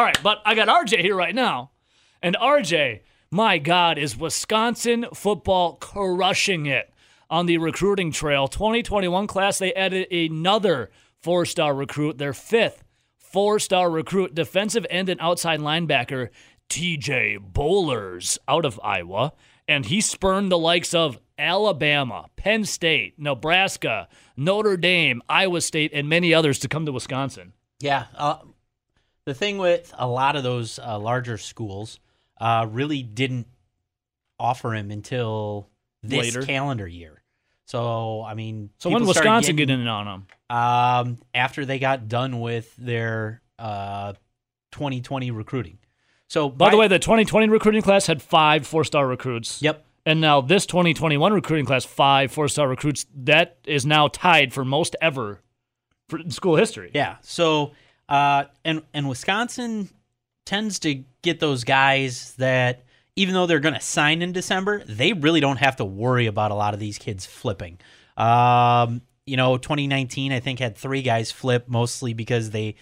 All right, but I got RJ here right now. And RJ, my God, is Wisconsin football crushing it on the recruiting trail. 2021 class, they added another four star recruit, their fifth four star recruit, defensive end and outside linebacker, TJ Bollers, out of Iowa. And he spurned the likes of Alabama, Penn State, Nebraska, Notre Dame, Iowa State, and many others to come to Wisconsin. Yeah. Uh, the thing with a lot of those uh, larger schools uh, really didn't offer him until this Later. calendar year. So, I mean, So when Wisconsin getting- get in on them? um, after they got done with their uh, 2020 recruiting. So, By the way, the 2020 recruiting class had five four star recruits. yep, And now this 2021 recruiting class, five four star recruits. That is now tied for most ever for in school history. yeah. So, uh, and and Wisconsin tends to get those guys that even though they're going to sign in December, they really don't have to worry about a lot of these kids flipping. Um, you know, 2019, I think had three guys flip mostly because they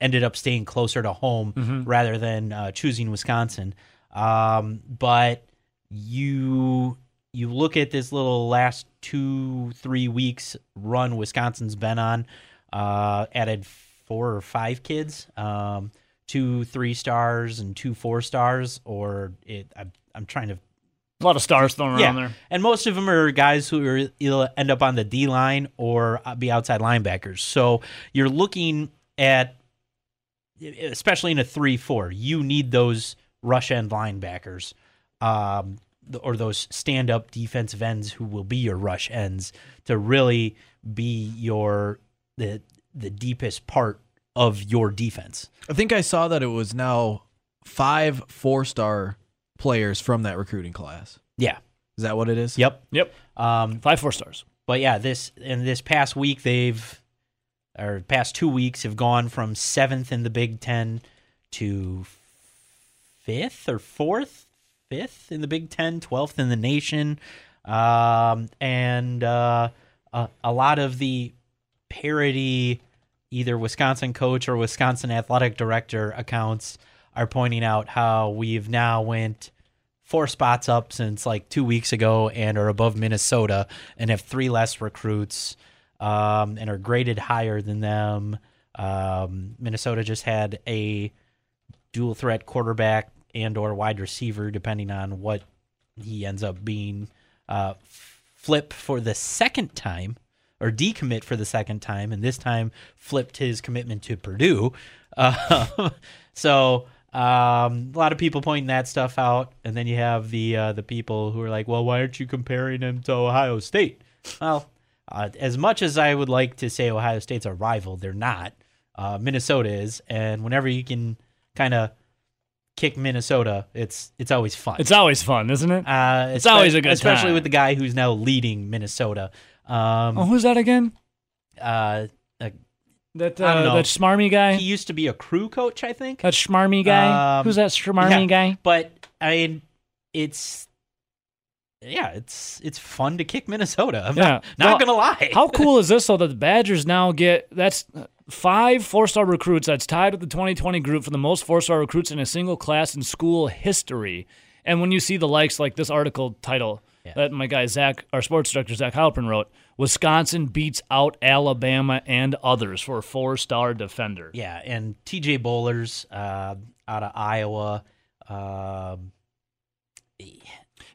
ended up staying closer to home rather than uh, choosing Wisconsin. Um, but you you look at this little last two three weeks run Wisconsin's been on, uh, added four or five kids, um, two three stars and two four stars, or it. I'm, I'm trying to A lot of stars thrown around there. and most of them are guys who are either end up on the D line or be outside linebackers. So you're looking at, especially in a three-four, you need those rush end linebackers, um, or those stand-up defensive ends who will be your rush ends to really be your the the deepest part of your defense. I think I saw that it was now five four star players from that recruiting class. Yeah. Is that what it is? Yep. Yep. Um, Five four stars. But yeah, this in this past week they've or past two weeks have gone from seventh in the Big Ten to fifth or fourth, fifth in the Big Ten, twelfth in the nation, um, and uh, a, a lot of the parody, either Wisconsin coach or Wisconsin athletic director accounts are pointing out how we've now went four spots up since like two weeks ago and are above Minnesota and have three less recruits um, and are graded higher than them. Um, Minnesota just had a dual threat quarterback and or wide receiver, depending on what he ends up being. Uh, flip for the second time or decommit for the second time, and this time flipped his commitment to Purdue. Uh, so um, a lot of people pointing that stuff out, and then you have the uh, the people who are like, "Well, why aren't you comparing him to Ohio State?" Well, uh, as much as I would like to say Ohio State's a rival, they're not. Uh, Minnesota is, and whenever you can kind of kick Minnesota, it's it's always fun. It's always fun, isn't it? Uh, It's always a good time. especially time. with the guy who's now leading Minnesota. Um, oh, who's that again? uh, uh, That I don't uh, know. that smarmy guy. he used to be a crew coach, I think. that schmarmy guy. Um, who's that schmarmy yeah. guy? But I mean, it's yeah, it's it's fun to kick Minnesota. I'm Yeah. not, not Well, gonna lie. How cool is this? though that the Badgers now get that's five four-star recruits. That's tied with the 2020 group for the most four-star recruits in a single class in school history. And when you see the likes like this article title that my guy Zach, our sports director Zach Halpern wrote, Wisconsin beats out Alabama and others for a four-star defender. Yeah, and T.J. Bollers uh, out of Iowa. Um,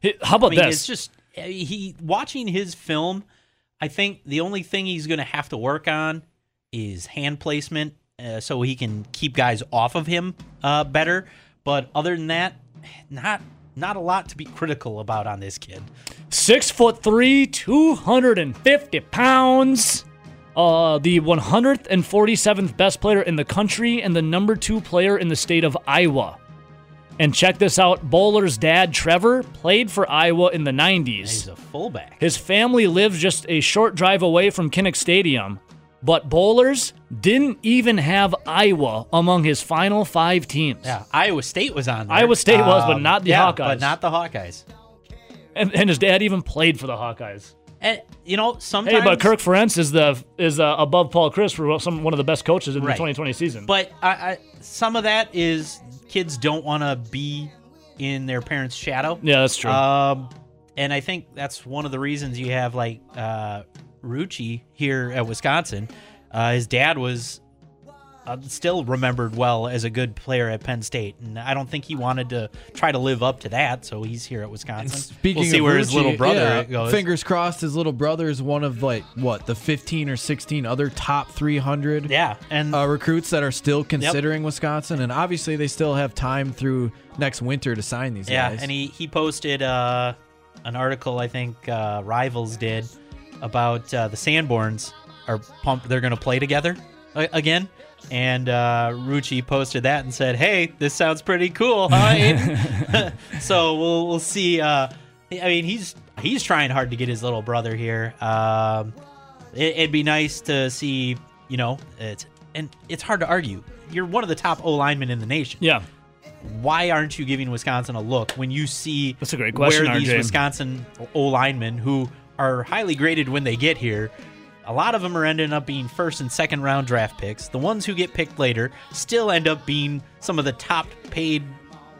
Hey, How about I mean, this? it's just uh, he watching his film. I think the only thing he's going to have to work on is hand placement, uh, so he can keep guys off of him uh, better. But other than that, not not a lot to be critical about on this kid. Six foot three, 250 pounds. Uh, the 147th best player in the country and the number two player in the state of Iowa. And check this out Boller's dad, Trevor, played for Iowa in the 90s. He's a fullback. His family lives just a short drive away from Kinnick Stadium, but Bollers didn't even have Iowa among his final five teams. Yeah, Iowa State was on there. Iowa State was, but Um, not the yeah, Hawkeyes. But not the Hawkeyes. And, and his dad even played for the Hawkeyes. And you know, sometimes. Hey, but Kirk Ferentz is the is uh, above Paul Chryst for some one of the best coaches in Right. the 2020 season. But I, I, some of that is kids don't want to be in their parents' shadow. yeah, that's true. Um, and I think that's one of the reasons you have like uh, Rucci here at Wisconsin. Uh, his dad was uh, still remembered well as a good player at Penn State, and I don't think he wanted to try to live up to that. So he's here at Wisconsin. Speaking we'll see of where his Rucci, little brother yeah, goes. Fingers crossed, his little brother is one of like what the 15 or 16 other top 300 Yeah, and uh, recruits that are still considering Wisconsin, and obviously they still have time through next winter to sign these Yeah, guys. Yeah, and he he posted uh, an article I think uh, Rivals did about uh, the Sanborns are pumped. They're going to play together again. And uh, Rucci posted that and said, "Hey, this sounds pretty cool, huh?" So we'll we'll see. Uh, I mean, he's he's trying hard to get his little brother here. Um, it, it'd be nice to see, you know, it's and it's hard to argue. You're one of the top O linemen in the nation yeah, why aren't you giving Wisconsin a look when you see That's a great question, where these RJ. Wisconsin O linemen who are highly graded when they get here? A lot of them are ending up being first and second round draft picks. The ones who get picked later still end up being some of the top paid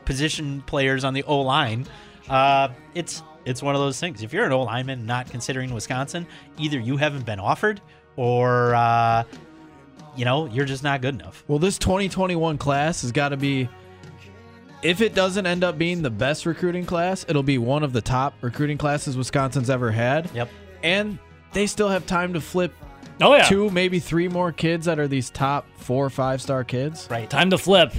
position players on the O line. Uh, it's it's one of those things. If you're an O lineman not considering Wisconsin, either you haven't been offered or uh, you know you're just not good enough. Well, this 2021 class has got to be. If it doesn't end up being the best recruiting class, it'll be one of the top recruiting classes Wisconsin's ever had. Yep. And they still have time to flip oh yeah. two, maybe three more kids that are these top four or five star kids. Right. Time to flip.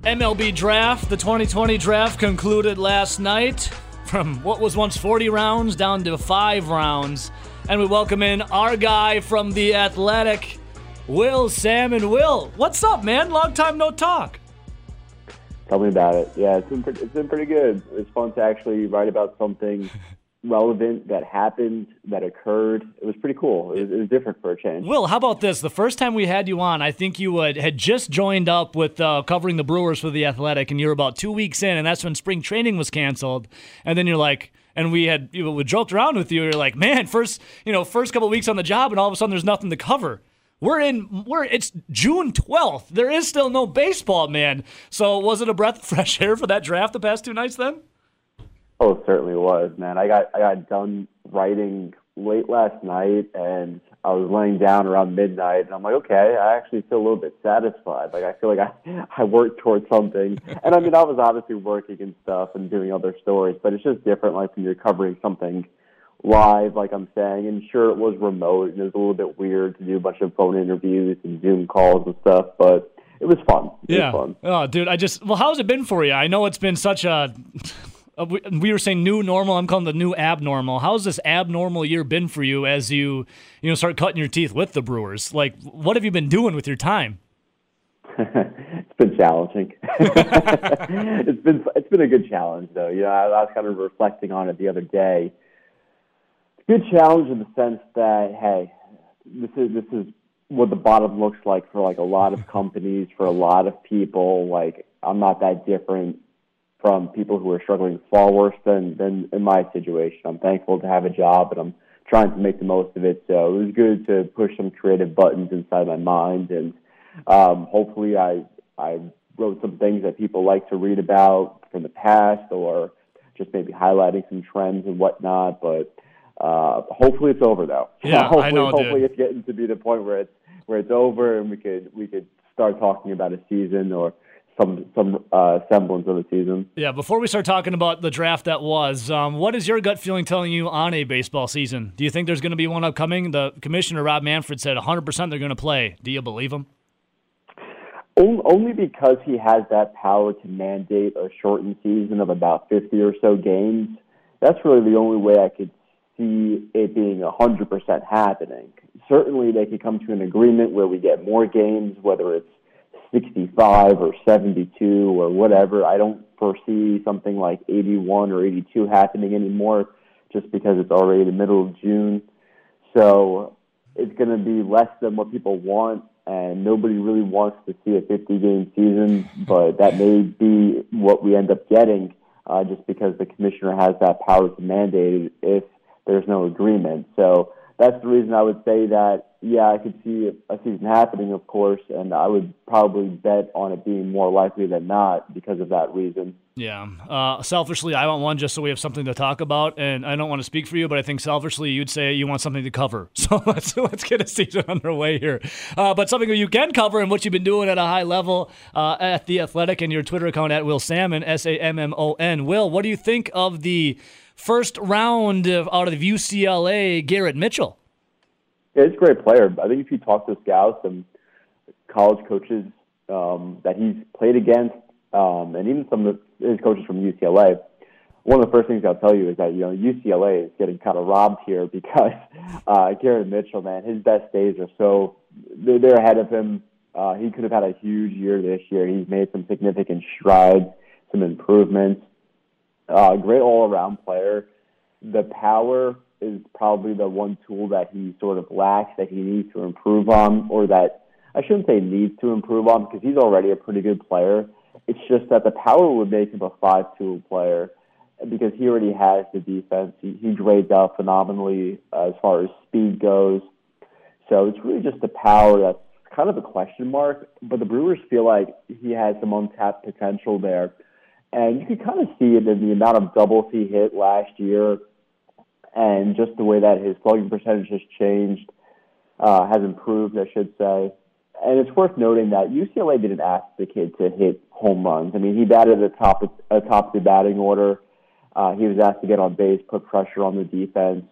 MLB draft, the 2020 draft concluded last night from what was once 40 rounds down to five rounds. And we welcome in our guy from The Athletic, Will Sammon. Will, what's up, man? Long time no talk. Tell me about it. Yeah, it's been pretty, it's been pretty good. It's fun to actually write about something relevant that happened, that occurred. It was pretty cool. It was, it was different for a change. Will, how about this? The first time we had you on, I think you had, had just joined up with uh, covering the Brewers for the Athletic, and you were about two weeks in, and that's when spring training was canceled. And then you're like, and we had you know, we joked around with you. You're like, man, first you know, first couple weeks on the job, and all of a sudden there's nothing to cover. We're in. We're. It's June 12th. There is still no baseball, man. So was it a breath of fresh air for that draft the past two nights? Then. Oh, it certainly was, man. I got I got done writing late last night, and I was laying down around midnight, and I'm like, okay, I actually feel a little bit satisfied. Like I feel like I I worked towards something, and I mean I was obviously working and stuff and doing other stories, but it's just different, like when you're covering something live, like I'm saying. And sure, it was remote, and it was a little bit weird to do a bunch of phone interviews and Zoom calls and stuff, but it was fun. It Yeah. was fun. Oh, dude, I just. Well, how's it been for you? I know it's been such a. we- We were saying new normal. I'm calling the new abnormal. How's this abnormal year been for you as you, you know, start cutting your teeth with the Brewers? Like, what have you been doing with your time? it's been challenging. it's been it's been a good challenge though. You know, I, I was kind of reflecting on it the other day. Good challenge in the sense that hey, this is this is what the bottom looks like for like a lot of companies, for a lot of people. Like I'm not that different from people who are struggling far worse than than in my situation. I'm thankful to have a job and I'm trying to make the most of it. So it was good to push some creative buttons inside my mind and um, hopefully I I wrote some things that people like to read about from the past or just maybe highlighting some trends and whatnot. But uh, hopefully it's over though. Yeah, I hopefully, know, dude. hopefully it's getting to be the point where it's where it's over and we could we could start talking about a season or some some uh, semblance of a season. Yeah. Before we start talking about the draft that was, um, what is your gut feeling telling you on a baseball season? Do you think there's going to be one upcoming? The commissioner Rob Manfred said 100 percent they're going to play. Do you believe him? Only because he has that power to mandate a shortened season of about 50 or so games. That's really the only way I could see it being 100% happening. Certainly, they could come to an agreement where we get more games, whether it's 65 or 72 or whatever. I don't foresee something like 81 or 82 happening anymore just because it's already the middle of June. So it's going to be less than what people want, and nobody really wants to see a 50 game season, but that may be what we end up getting uh, just because the commissioner has that power to mandate it if there's no agreement. So that's the reason I would say that yeah, I could see a season happening, of course, and I would probably bet on it being more likely than not because of that reason. Yeah. Uh, selfishly, I want one just so we have something to talk about, and I don't want to speak for you, but I think selfishly you'd say you want something to cover. So let's let's get a season underway here. Uh, but something that you can cover and what you've been doing at a high level uh, at the Athletic and your Twitter account at Will Sammon S A M M O N. Will, what do you think of the first round of, out of UCLA, Garrett Mitchell? Yeah, he's a great player. I think if you talk to scouts and college coaches um, that he's played against, um, and even some of his coaches from UCLA, one of the first things I'll tell you is that you know UCLA is getting kind of robbed here because uh, Garrett Mitchell, man, his best days are so they're, they're ahead of him. Uh, he could have had a huge year this year. He's made some significant strides, some improvements. Uh, great all-around player. The power is probably the one tool that he sort of lacks that he needs to improve on, or that I shouldn't say needs to improve on because he's already a pretty good player. It's just that the power would make him a five-tool player because he already has the defense. He, he grades out phenomenally uh, as far as speed goes. So it's really just the power that's kind of a question mark. But the Brewers feel like he has some untapped potential there. And you could kind of see it in the amount of doubles he hit last year and just the way that his slugging percentage has changed, uh, has improved, I should say. And it's worth noting that UCLA didn't ask the kid to hit home runs. I mean, he batted at the top of, at top of the batting order. Uh, he was asked to get on base, put pressure on the defense,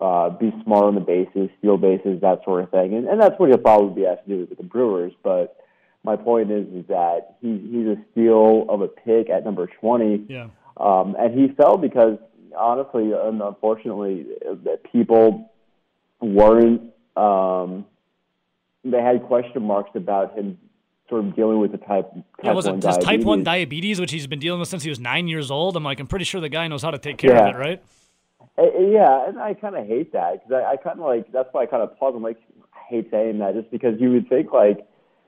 uh, be smart on the bases, steal bases, that sort of thing. And, and that's what he'll probably be asked to do with the Brewers. But my point is, is that he, he's a steal of a pick at number 20. Yeah. Um, and he fell because honestly and unfortunately, that people weren't. Um, they had question marks about him sort of dealing with the type. type yeah, was it just type one diabetes. which he's been dealing with since he was nine years old? I'm like, I'm pretty sure the guy knows how to take care Yeah. of it, right? Yeah, and I kind of hate that because I, I kind of like that's why I kind of pause. I'm like, I hate saying that just because you would think like,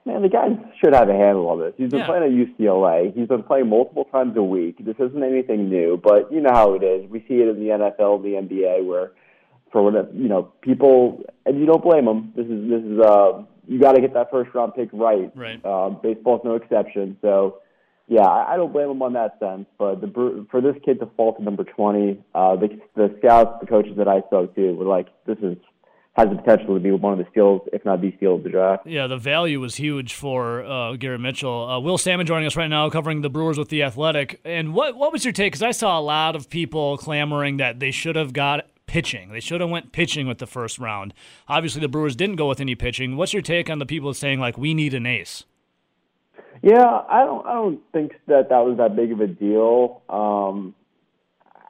man, the guy should have a handle on this. He's been Yeah. playing at UCLA. He's been playing multiple times a week. This isn't anything new, but you know how it is. We see it in the NFL, the NBA, where for whatever you know, people and you don't blame them. This is this is uh, you got to get that first round pick right. Right. Um, baseball's no exception. So, yeah, I, I don't blame him on that sense. But the for this kid to fall to number 20, uh, the, the scouts, the coaches that I spoke to were like, this is has the potential to be one of the steals, if not the steal of the draft. Yeah, the value was huge for uh, Garrett Mitchell. Uh, Will Sammon joining us right now, covering the Brewers with the Athletic. And what what was your take? Because I saw a lot of people clamoring that they should have got pitching. They should have went pitching with the first round. Obviously, the Brewers didn't go with any pitching. What's your take on the people saying like we need an ace? Yeah, I don't. I don't think that that was that big of a deal. Um,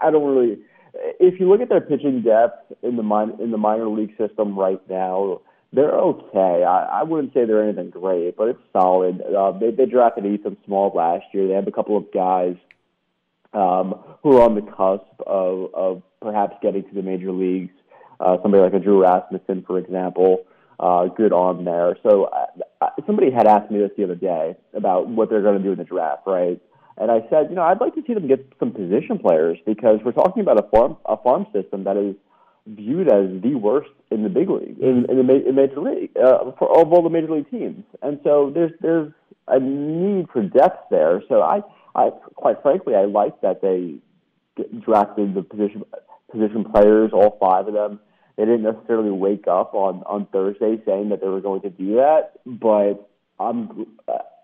I don't really. If you look at their pitching depth in the min- in the minor league system right now, they're okay. I, I wouldn't say they're anything great, but it's solid. Uh, they they drafted Ethan Small last year. They have a couple of guys um, who are on the cusp of of perhaps getting to the major leagues. Uh, somebody like a Drew Rasmussen, for example, uh, good on there. So uh, uh, somebody had asked me this the other day about what they're going to do in the draft, right? And I said, you know, I'd like to see them get some position players because we're talking about a farm a farm system that is viewed as the worst in the big league in, in the in major league uh, for of all the major league teams. And so there's there's a need for depth there. So I I quite frankly I like that they drafted the position position players, all five of them. They didn't necessarily wake up on on Thursday saying that they were going to do that, but I'm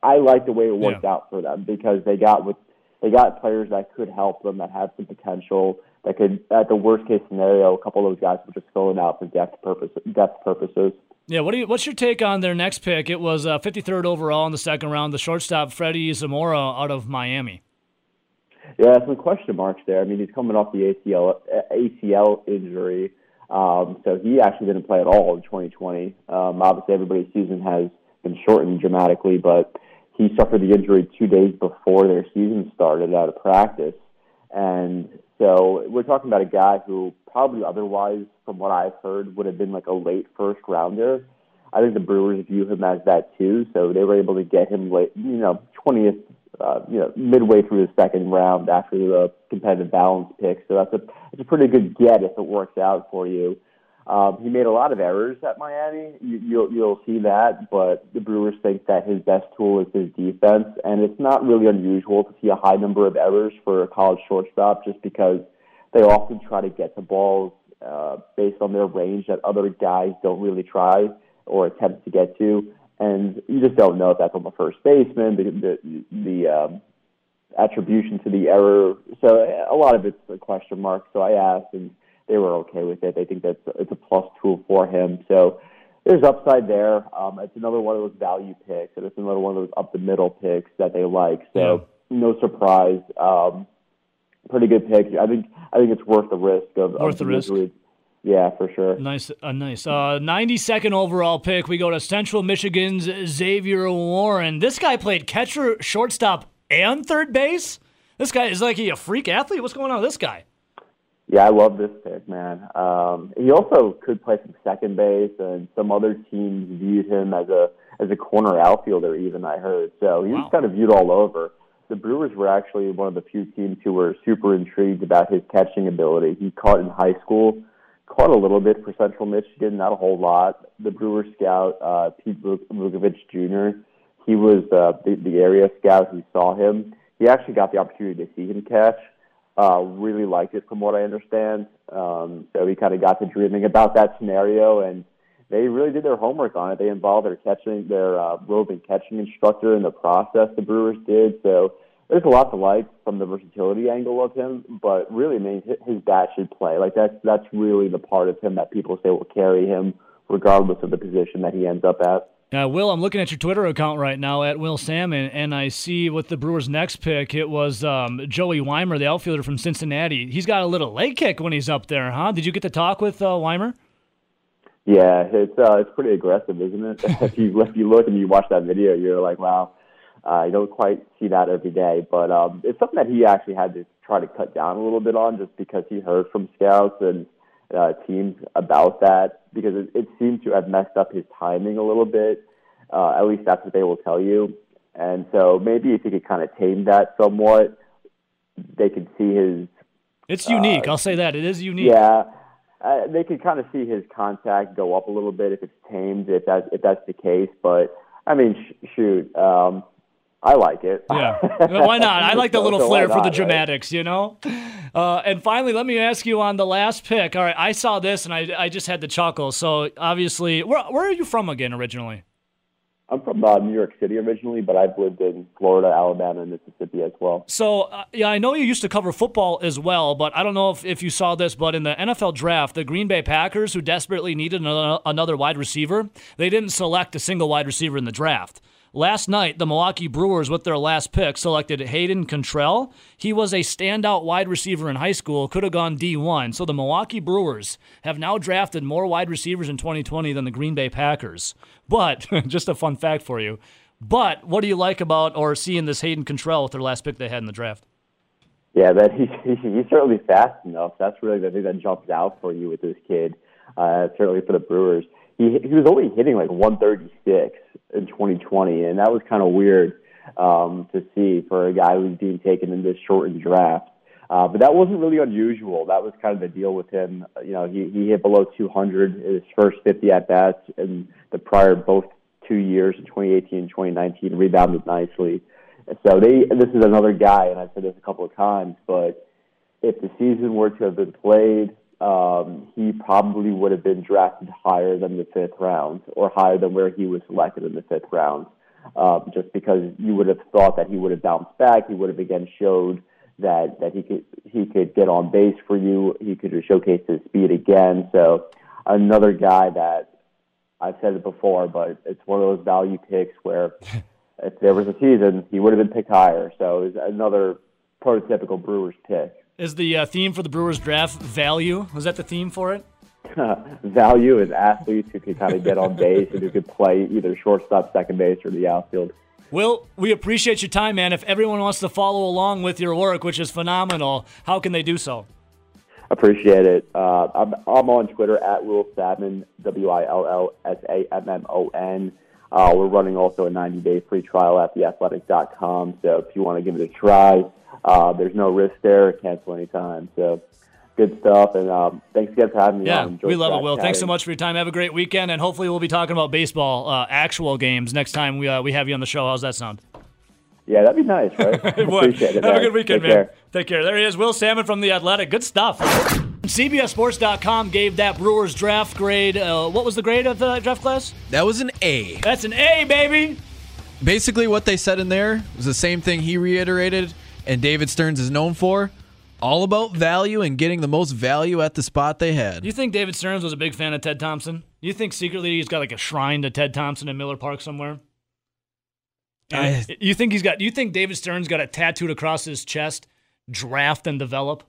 I like the way it worked Yeah. out for them because they got with they got players that could help them that have some potential that could at the worst case scenario a couple of those guys were just filling out for depth purpose depth purposes. Yeah, what do you, what's your take on their next pick? It was uh, 53rd overall in the second round, the shortstop Freddie Zamora out of Miami. Yeah, some question marks there. I mean, he's coming off the ACL ACL injury, um, so he actually didn't play at all in 2020. Um, obviously, everybody's season has been shortened dramatically, but he suffered the injury two days before their season started out of practice, and so we're talking about a guy who probably otherwise, from what I've heard, would have been like a late first rounder. I think the Brewers view him as that too, so they were able to get him late, you know, 20th uh, you know, midway through the second round after the competitive balance pick. So that's a it's a pretty good get if it works out for you. Um, he made a lot of errors at Miami. You, you'll you'll see that, but the Brewers think that his best tool is his defense, and it's not really unusual to see a high number of errors for a college shortstop, just because they often try to get the balls uh, based on their range that other guys don't really try or attempt to get to, and you just don't know if that's on the first baseman, the the, the um, attribution to the error. So a lot of it's a question mark. So I asked and they were okay with it. They think that's it's a plus tool for him. So there's upside there. Um, it's another one of those value picks, and it's another one of those up the middle picks that they like. So yeah. no surprise. Um, pretty good pick. I think I think it's worth the risk of worth of the risk. Yeah, for sure. Nice, uh, nice. Uh, 92nd overall pick. We go to Central Michigan's Zavier Warren. This guy played catcher, shortstop, and third base. This guy is like he a freak athlete. What's going on with this guy? Yeah, I love this pick, man. Um, he also could play some second base, and some other teams viewed him as a as a corner outfielder. Even I heard, so he wow. was kind of viewed all over. The Brewers were actually one of the few teams who were super intrigued about his catching ability. He caught in high school, caught a little bit for Central Michigan, not a whole lot. The Brewer scout uh, Pete Vukovich Jr. He was uh, the, the area scout who saw him. He actually got the opportunity to see him catch uh, really liked it from what I understand. Um, so we kind of got to dreaming about that scenario, and they really did their homework on it. They involved their catching, their uh, roving catching instructor in the process. The Brewers did so. There's a lot to like from the versatility angle of him, but really, I mean, his bat should play. Like that's that's really the part of him that people say will carry him, regardless of the position that he ends up at. Uh, Will, I'm looking at your Twitter account right now at Will Sammon, and I see with the Brewers' next pick, it was um, Joey Wiemer, the outfielder from Cincinnati. He's got a little leg kick when he's up there, huh? Did you get to talk with uh, Wiemer? Yeah, it's uh, it's pretty aggressive, isn't it? if you if you look and you watch that video, you're like, wow, uh, you don't quite see that every day. But um, it's something that he actually had to try to cut down a little bit on, just because he heard from scouts and uh, teams about that because it, it seemed to have messed up his timing a little bit. Uh, at least that's what they will tell you. And so maybe if he could kind of tame that somewhat, they could see his. It's unique. Uh, I'll say that it is unique. Yeah, uh, they could kind of see his contact go up a little bit if it's tamed, if that if that's the case. But I mean, sh- shoot, um, I like it. Yeah, why not? I like the little so flair for the dramatics, right? you know. Uh, and finally, let me ask you on the last pick. All right, I saw this and I, I just had to chuckle. So obviously, where where are you from again originally? I'm from uh, New York City originally, but I've lived in Florida, Alabama, and Mississippi as well. So, uh, yeah, I know you used to cover football as well, but I don't know if, if you saw this, but in the NFL draft, the Green Bay Packers, who desperately needed another, another wide receiver, they didn't select a single wide receiver in the draft. Last night, the Milwaukee Brewers, with their last pick, selected Hayden Cantrelle. He was a standout wide receiver in high school, could have gone D1. So the Milwaukee Brewers have now drafted more wide receivers in 2020 than the Green Bay Packers. But, just a fun fact for you. But what do you like about or seeing this Hayden Cantrelle with their last pick they had in the draft? Yeah, that he's, he's certainly fast enough. That's really the thing that jumps out for you with this kid, uh, certainly for the Brewers he he was only hitting like 136 in 2020, and that was kind of weird um, to see for a guy who's being taken in this shortened draft. Uh, but that wasn't really unusual. That was kind of the deal with him. You know, he he hit below 200 in his first 50 at bats, and the prior both two years in 2018 and 2019 rebounded nicely. So they this is another guy, and I've said this a couple of times, but if the season were to have been played um, he probably would have been drafted higher than the fifth round or higher than where he was selected in the fifth round. Um, just because you would have thought that he would have bounced back, he would have again showed that that he could he could get on base for you. He could showcase his speed again. So another guy that I've said it before, but it's one of those value picks where if there was a season, he would have been picked higher. So it's another prototypical Brewers pick. Is the uh, theme for the Brewers draft value? Was that the theme for it? value is athletes who can kind of get on base and who could play either shortstop, second base, or the outfield. Will, we appreciate your time, man. If everyone wants to follow along with your work, which is phenomenal, how can they do so? Appreciate it. Uh, I'm, I'm on Twitter at Will Sammon, W I L L S A M M O N. Uh, we're running also a 90 day free trial at theathletic.com. So if you want to give it a try, uh, there's no risk there. Cancel anytime. So good stuff. And um, thanks again for having me Yeah, on. We love it, Will. Thanks so much for your time. Have a great weekend, and hopefully we'll be talking about baseball, uh, actual games next time we uh, we have you on the show. How's that sound? Yeah, that'd be nice, right? Appreciate it. Have a good weekend, Take man. care. Take care. There he is, Will Sammon from The Athletic. Good stuff. CBSSports.com gave that Brewers draft grade. Uh, what was the grade of the draft class? That was an A. That's an A, baby. Basically, what they said in there was the same thing he reiterated, and David Stearns is known for. All about value and getting the most value at the spot they had. You think David Stearns was a big fan of Ted Thompson? You think secretly he's got like a shrine to Ted Thompson in Miller Park somewhere? I- you think he's got? You think David Stearns got it tattooed across his chest? Draft and develop.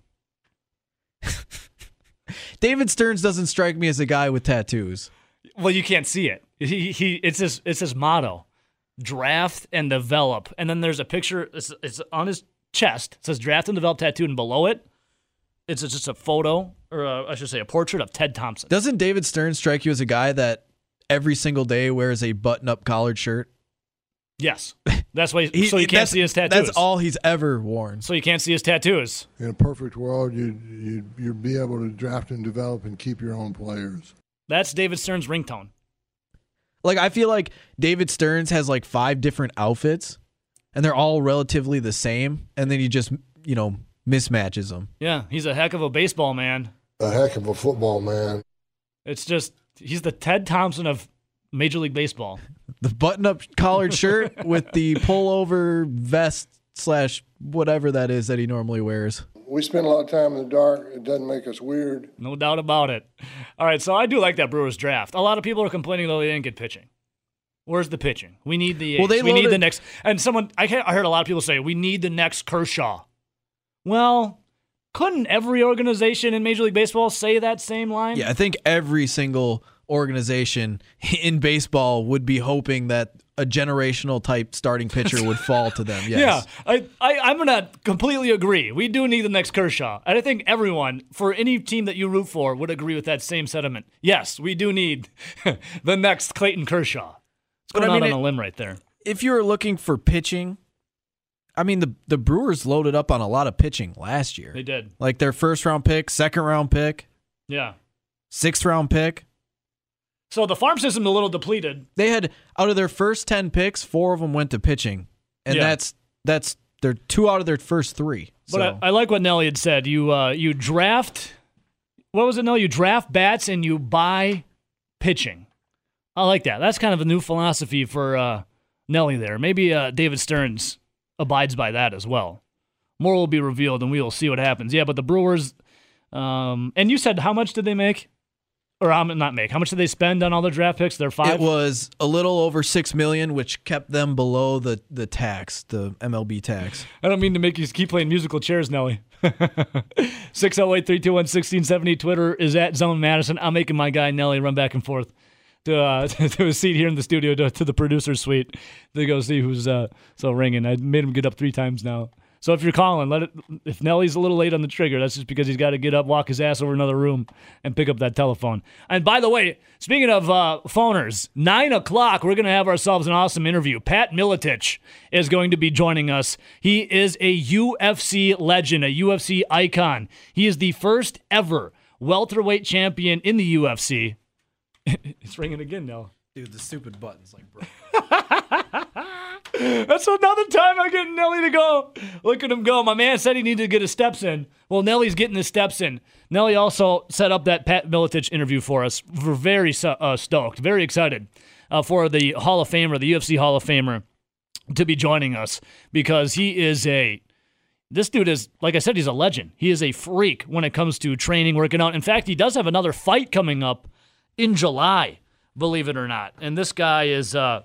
David Stearns doesn't strike me as a guy with tattoos. Well, you can't see it. He, he it's his it's his motto: draft and develop. And then there's a picture. It's, it's on his chest. It says draft and develop tattooed, and below it, it's just a photo, or a, I should say, a portrait of Ted Thompson. Doesn't David Stearns strike you as a guy that every single day wears a button-up collared shirt? Yes, that's why. He- so you can't see his tattoos. That's all he's ever worn. So you can't see his tattoos. In a perfect world, you'd, you'd, you'd be able to draft and develop and keep your own players. That's David Stearns' ringtone. Like I feel like David Stearns has like five different outfits, and they're all relatively the same, and then he just you know mismatches them. Yeah, he's a heck of a baseball man. A heck of a football man. It's just he's the Ted Thompson of Major League Baseball. The button-up collared shirt with the pullover vest slash whatever that is that he normally wears. We spend a lot of time in the dark. It doesn't make us weird. No doubt about it. All right, so I do like that Brewers draft. A lot of people are complaining though they didn't get pitching. Where's the pitching? We need the Well, they we need the next. And someone I he- I heard a lot of people say we need the next Kershaw. Well, couldn't every organization in Major League Baseball say that same line? Yeah, I think every single organization in baseball would be hoping that a generational type starting pitcher would fall to them. Yes. Yeah, I, I, I'm going to completely agree. We do need the next Kershaw. And I think everyone, for any team that you root for, would agree with that same sentiment. Yes, we do need the next Clayton Kershaw. It's But going I mean, on a limb right there. If you're looking for pitching, I mean the the Brewers loaded up on a lot of pitching last year. They did. Like their first round pick, second round pick, Yeah. sixth round pick. So the farm system's a little depleted. They had out of their first ten picks, four of them went to pitching, and Yeah. that's that's they're two out of their first three. But so. I, I like what Nelly had said. You uh, you draft, what was it, Nelly? You draft bats and you buy pitching. I like that. That's kind of a new philosophy for uh, Nelly there. Maybe uh, David Stearns abides by that as well. More will be revealed and we will see what happens. Yeah, but the Brewers, um, and you said how much did they make? Or I'm um, not make. How much did they spend on all the draft picks? Their five? It was a little over six million, which kept them below the the tax, the MLB tax. I don't mean to make you keep playing musical chairs, Nelly. 608 321 1670. Twitter is at Zone Madison. I'm making my guy Nelly run back and forth to, uh, to a seat here in the studio to, to the producer's suite to go see who's uh, so ringing. I made him get up three times now. So if you're calling, let it. If Nelly's a little late on the trigger, that's just because he's got to get up, walk his ass over another room, and pick up that telephone. And by the way, speaking of uh, phoners, nine o'clock, we're to have ourselves an awesome interview. Pat Miletich is going to be joining us. He is a UFC legend, a UFC icon. He is the first ever welterweight champion in the UFC. it's ringing again now. Dude, the stupid buttons like bro. That's another time I get Nelly to go. Look at him go. My man said he needed to get his steps in. Well, Nelly's getting his steps in. Nelly also set up that Pat Miletich interview for us. We're very uh, stoked, very excited uh, for the Hall of Famer, the UFC Hall of Famer, to be joining us because he is a. This dude is, like I said, he's a legend. He is a freak when it comes to training, working out. In fact, he does have another fight coming up in July, believe it or not. And this guy is, uh,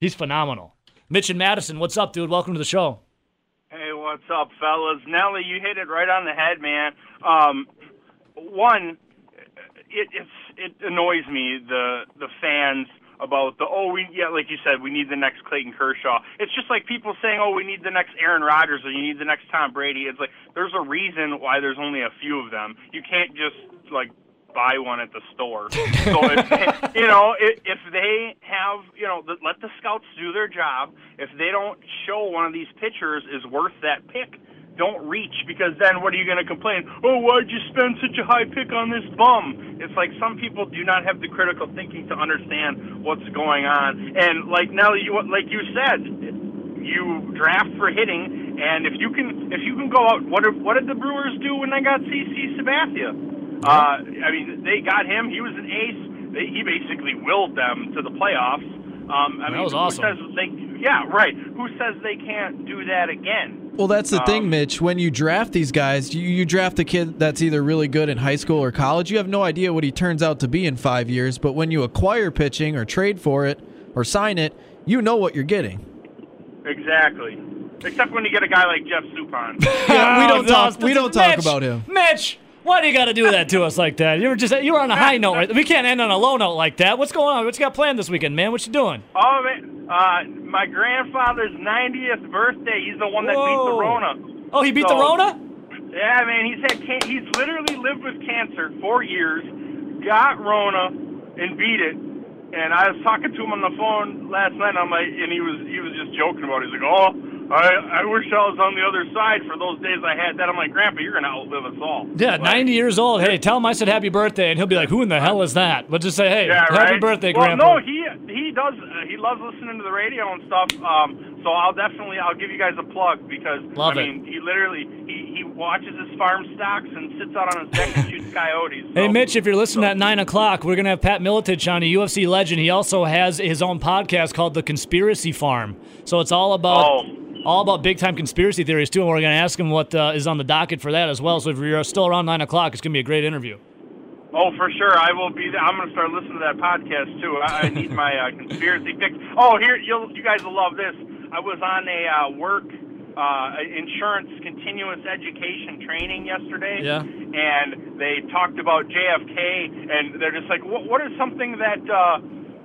he's phenomenal. Mitch and Madison, what's up, dude? Welcome to the show. Hey, what's up, fellas? Nelly, you hit it right on the head, man. Um, one, it it annoys me the the fans about the oh we yeah like you said we need the next Clayton Kershaw. It's just like people saying oh we need the next Aaron Rodgers or you need the next Tom Brady. It's like there's a reason why there's only a few of them. You can't just like buy one at the store. So if they, you know, if, if they have, you know, the, let the scouts do their job. If they don't show one of these pitchers is worth that pick, don't reach because then what are you going to complain? Oh, why'd you spend such a high pick on this bum? It's like some people do not have the critical thinking to understand what's going on. And like now, you like you said, you draft for hitting, and if you can, if you can go out, what did, what did the Brewers do when they got CC Sabathia? Uh, I mean, they got him. He was an ace. They, he basically willed them to the playoffs. Um, I That mean, was who awesome. says they? Yeah, right. Who says they can't do that again? Well, that's the thing, Um, Mitch. When you draft these guys, you, you draft a kid that's either really good in high school or college. You have no idea what he turns out to be in five years. But when you acquire pitching or trade for it or sign it, you know what you're getting. Exactly. Except when you get a guy like Jeff Suppan. Yeah, we don't Oh, talk. We don't talk Mitch, about him. Mitch, why do you got to do that to us like that? You were just you were on a high note. Right? We can't end on a low note like that. What's going on? What you got planned this weekend, man? What you doing? oh man, uh, my grandfather's 90th birthday. He's the one that beat the Rona. Oh, he beat the Rona. Yeah, man, he's had can- he's literally lived with cancer for years, got Rona, and beat it. And I was talking to him on the phone last night. And I'm like, and he was he was just joking about. it. He's like, oh, I I wish I was on the other side for those days I had that. I'm like, Grandpa, you're gonna outlive us all. Yeah, Like, 90 years old. Hey, tell him I said happy birthday, and he'll be like, "Who in the hell is that?" But just say, "Hey, Yeah, happy right? birthday, well, Grandpa." no, he he does. Uh, he loves listening to the radio and stuff. Um, so I'll definitely I'll give you guys a plug because Love I it. mean he literally he, he watches his farm stocks and sits out on his deck and shoots coyotes. Hey, Mitch, if you're listening so- at 9 o'clock, we're going to have Pat Miletich on, a UFC legend. He also has his own podcast called The Conspiracy Farm. So it's all about Oh. All about big time conspiracy theories, too. And we're going to ask him what uh, is on the docket for that as well. So if you're still around 9 o'clock, it's going to be a great interview. Oh, for sure. I will be. There. I'm going to start listening to that podcast too. I, I need my uh, conspiracy fix. Oh, here you'll you guys will love this. I was on a uh, work uh, insurance continuous education training yesterday. Yeah. And they talked about JFK, and they're just like, what, what is something that. Uh,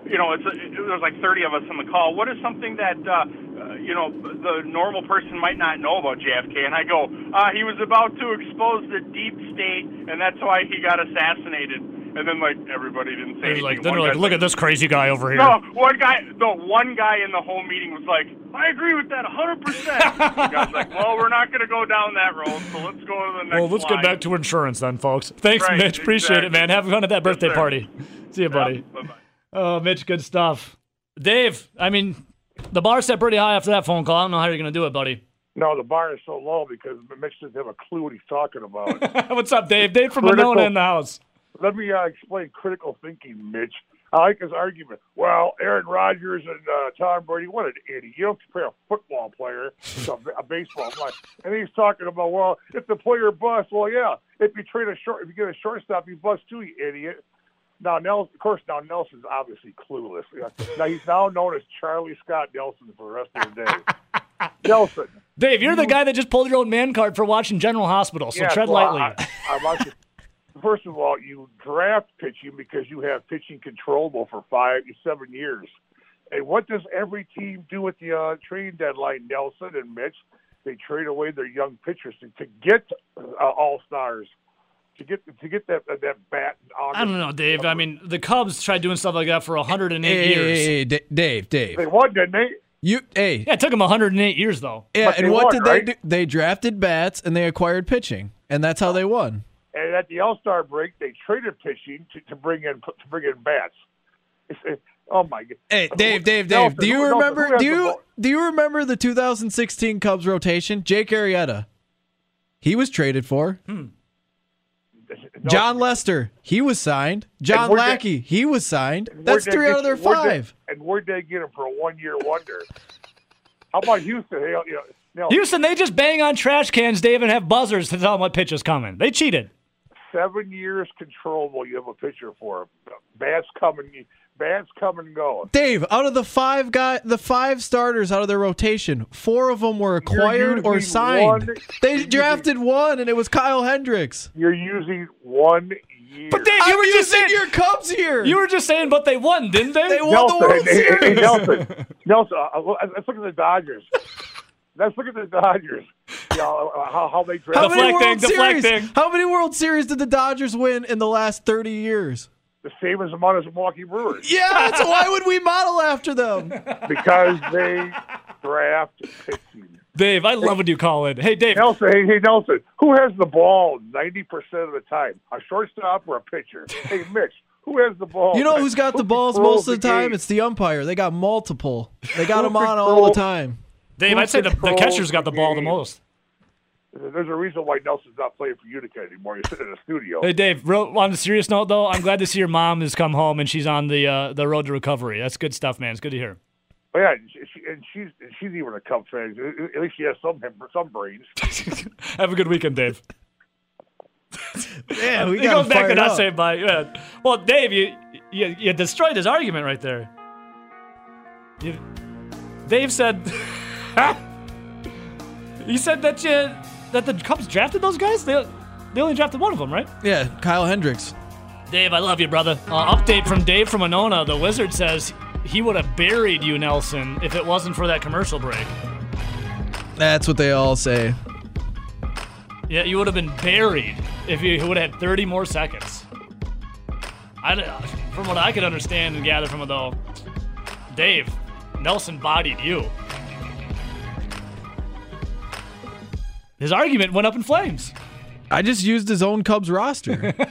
you know, it's a, it was like 30 of us on the call. What is something that uh, uh, you know the normal person might not know about JFK? And I go, uh, he was about to expose the deep state, and that's why he got assassinated. And then like everybody didn't say anything. like, then One they're like, look at this crazy guy over here. No, one guy, the one guy in the whole meeting was like, I agree with that 100%. the guy's like, well, we're not going to go down that road, so let's go to the next Well, let's slide. get back to insurance then, folks. Thanks, Right, Mitch. Appreciate it, man. Have fun at that birthday sir. party. See you, buddy. Yeah, bye-bye. Oh, Mitch, good stuff. Dave, I mean, the bar set pretty high after that phone call. I don't know how you're going to do it, buddy. No, the bar is so low because Mitch doesn't have a clue what he's talking about. What's up, Dave? Dave from Critical. Monona in the house. Let me uh, explain critical thinking, Mitch. I like his argument. Well, Aaron Rodgers and uh, Tom Brady, what an idiot. You don't compare a football player to a, a baseball player. And he's talking about, well, if the player busts, well, yeah. If you trade a short, if you get a shortstop, you bust too, you idiot. Now, Nelson, of course, now Nelson's obviously clueless. Now he's now known as Charlie Scott Nelson for the rest of the day. Nelson, Dave, you're the guy that just pulled your own man card for watching General Hospital, so tread well, lightly. I, I to, first of all, you draft pitching because you have pitching controllable for five, seven years. And what does every team do at the uh, trading deadline, Nelson and Mitch? They trade away their young pitchers to, to get uh, all stars, to get to get that uh, that bat. in August. I don't know, Dave. I mean, the Cubs tried doing stuff like that for 108 Hey, years. hey, hey, Da- Dave, Dave. They won, didn't they? You, hey, Yeah, it took them 108 years, though. yeah, But and what won, did right? they do? They drafted bats and they acquired pitching, and that's how they won. And at the All Star break, they traded pitching to, to bring in to bring in bats. It's, it, oh my god! Hey, Dave, Dave, Dave. Nelson, do you Nelson, remember? Do you do you remember the 2016 Cubs rotation? Jake Arrieta. He was traded for. Hmm. No, Jon Lester. He was signed. John where'd they- Lackey. He was signed. That's three out of their where'd they- five. and where'd they get him for a one year wonder? How about Houston? Hey, you know, now, Houston, they just bang on trash cans, Dave, and have buzzers to tell them what pitch is coming. They cheated. seven years controllable. You have a pitcher for him. Bats come and bats come and go. Dave, out of the five guy, the five starters out of their rotation, four of them were acquired or signed. one- they you're drafted one, and it was Kyle Hendricks. You're using one year. But Dave, you I'm were just using saying your Cubs here. you were just saying, but they won, didn't they? They won the World hey, hey, hey, Series. Nelson, Nelson, uh, uh, let's look at the Dodgers. Let's look at the Dodgers. you know, how, how they draft How many Deflecting, World Series? deflecting. How many World Series did the Dodgers win in the last 30 years? The same as the amount as Milwaukee Brewers Yeah, so why would we model after them? because they draft pitching. Dave, I love when you call in. Hey, Dave. Nelson, hey, hey, Nelson, who has the ball 90% of the time? A shortstop or a pitcher? Hey, Mitch, who has the ball? You know who's got Who the balls most of the time? game? It's the umpire. They got multiple. They got Who them on all the time. Dave, Who I'd say the, the catcher's got the the ball the most. There's a reason why Nelson's not playing for Utica anymore. He's sitting in a studio. Hey, Dave. Real, on a serious note, though, I'm glad to see your mom has come home and she's on the uh, the road to recovery. That's good stuff, man. It's good to hear. Oh, yeah, and she, she- and she's and she's even a Cubs fan. At least she has some some brains. Have a good weekend, Dave. Yeah, we he got goes back to fired not up. saying bye. Yeah. Well, Dave, you, you you destroyed his argument right there. You, Dave said he said that you that the Cubs drafted those guys. They they only drafted one of them, right? Yeah, Kyle Hendricks. Dave, I love you, brother. Uh, update from Dave from Monona. The Wizard says he would have buried you, Nelson, if it wasn't for that commercial break. That's what they all say. Yeah, you would have been buried if you would have had 30 more seconds. I, from what I could understand and gather from it, though, Dave, Nelson bodied you. His argument went up in flames. I just used his own Cubs roster.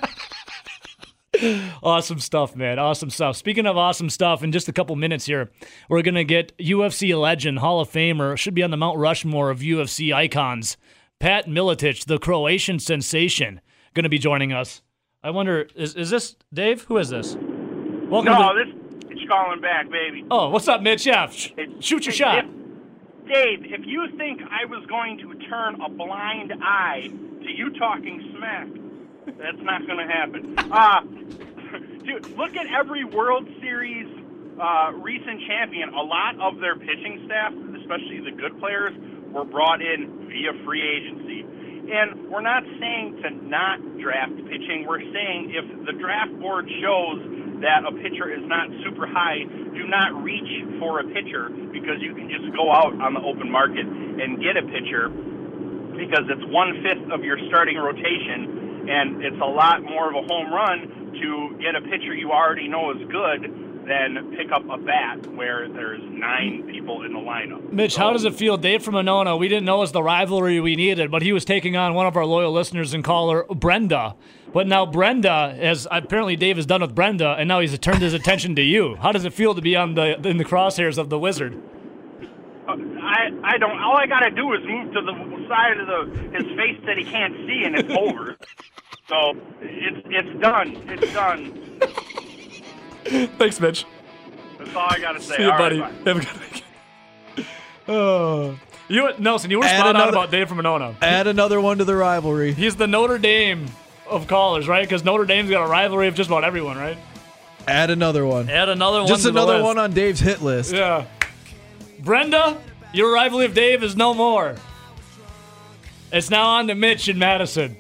Awesome stuff, man. Awesome stuff. Speaking of awesome stuff, in just a couple minutes here, we're going to get UFC legend, Hall of Famer, should be on the Mount Rushmore of UFC icons. Pat Miletich, the Croatian sensation, going to be joining us. I wonder, is, is this Dave? Who is this? Welcome No, to this it's calling back, baby. Oh, what's up, Mitch? Yeah, sh- shoot your shot. If, Dave, if you think I was going to turn a blind eye to you talking smack, that's not going to happen. Uh, dude, look at every World Series uh, recent champion. A lot of their pitching staff, especially the good players, were brought in via free agency. And we're not saying to not draft pitching. We're saying if the draft board shows that a pitcher is not super high, do not reach for a pitcher because you can just go out on the open market and get a pitcher because it's one fifth of your starting rotation, and it's a lot more of a home run to get a pitcher you already know is good than pick up a bat where there's nine people in the lineup. Mitch, how does it feel? Dave from Monona, we didn't know it was the rivalry we needed, but he was taking on one of our loyal listeners and caller, Brenda. But now Brenda, as apparently Dave is done with Brenda, and now he's turned his attention to you. How does it feel to be on the in the crosshairs of the wizard? Uh, I I don't. All I gotta do is move to the side of the his face that he can't see, and it's over. So it's it's done. It's done. Thanks, Mitch. That's all I gotta say. See you, All right, buddy. bye. Have a good weekend. Oh. You, Nelson, you were Add spot on about Dave from Monona. Add another one to the rivalry. He's the Notre Dame of callers, right? Because Notre Dame's got a rivalry of just about everyone, right? Add another one. Add another one. Just to the another list. one on Dave's hit list. Yeah. Brenda, your rivalry of Dave is no more. It's now on to Mitch and Madison.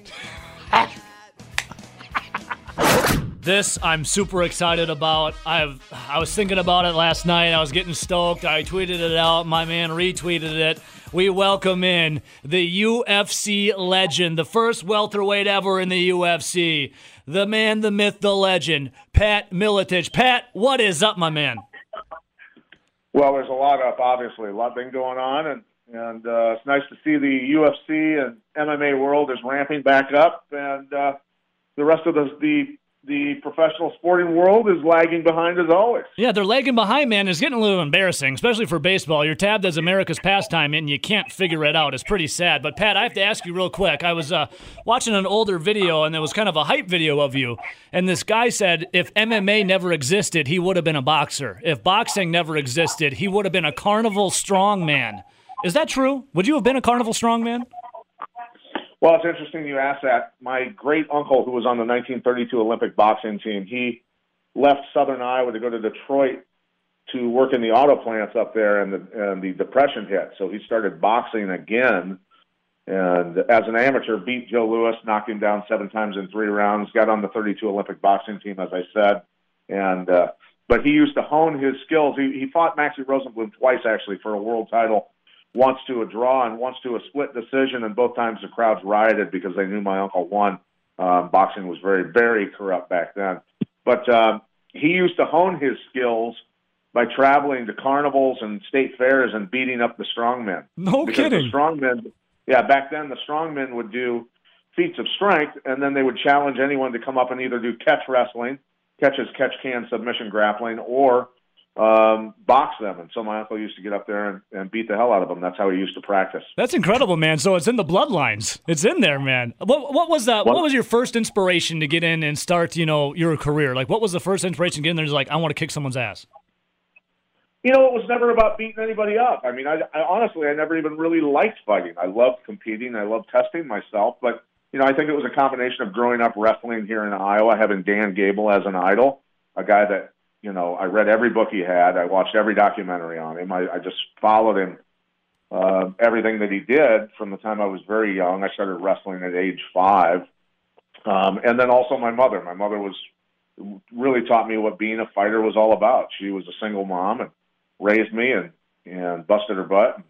This I'm super excited about. I've I was thinking about it last night. I was getting stoked. I tweeted it out. My man retweeted it. We welcome in the UFC legend, the first welterweight ever in the UFC. The man, the myth, the legend, Pat Miletich. Pat, what is up, my man? Well, there's a lot up, obviously, a lot been going on, and and uh, it's nice to see the UFC and MMA world is ramping back up, and uh, the rest of the the the professional sporting world is lagging behind as always. Yeah, they're lagging behind, man. It's getting a little embarrassing, especially for baseball. You're tabbed as America's pastime, and you can't figure it out. It's pretty sad. But Pat, I have to ask you real quick. I was uh, watching an older video, and there was kind of a hype video of you, and this guy said if MMA never existed, he would have been a boxer. If boxing never existed, he would have been a carnival strongman. Is that true? Would you have been a carnival strongman? Well, it's interesting you asked that. My great uncle, who was on the 1932 Olympic boxing team, he left Southern Iowa to go to Detroit to work in the auto plants up there, and the and the depression hit. So he started boxing again, and as an amateur, beat Joe Louis, knocked him down seven times in three rounds. Got on the 32 Olympic boxing team, as I said, and uh, but he used to hone his skills. He he fought Maxie Rosenbloom twice actually for a world title once to a draw and once to a split decision, and both times the crowds rioted because they knew my uncle won. Um, boxing was very, very corrupt back then. But um, he used to hone his skills by traveling to carnivals and state fairs and beating up the strongmen. No because kidding. The strongmen, yeah, back then the strongmen would do feats of strength, and then they would challenge anyone to come up and either do catch wrestling, catch as catch can submission grappling, or um, box them. And so my uncle used to get up there and, and beat the hell out of them. That's how he used to practice. That's incredible, man. So it's in the bloodlines. It's in there, man. What what was that? What, What? was your first inspiration to get in and start, you know, your career? Like what was the first inspiration to get in there? Just like I want to kick someone's ass. You know, it was never about beating anybody up. I mean, I, I honestly, I never even really liked fighting. I loved competing. I loved testing myself. But, you know, I think it was a combination of growing up wrestling here in Iowa, having Dan Gable as an idol, a guy that, you know, I read every book he had. I watched every documentary on him. I, I just followed him, uh, everything that he did from the time I was very young. I started wrestling at age five. Um, and then also my mother. My mother was really taught me what being a fighter was all about. She was a single mom and raised me and and busted her butt. and,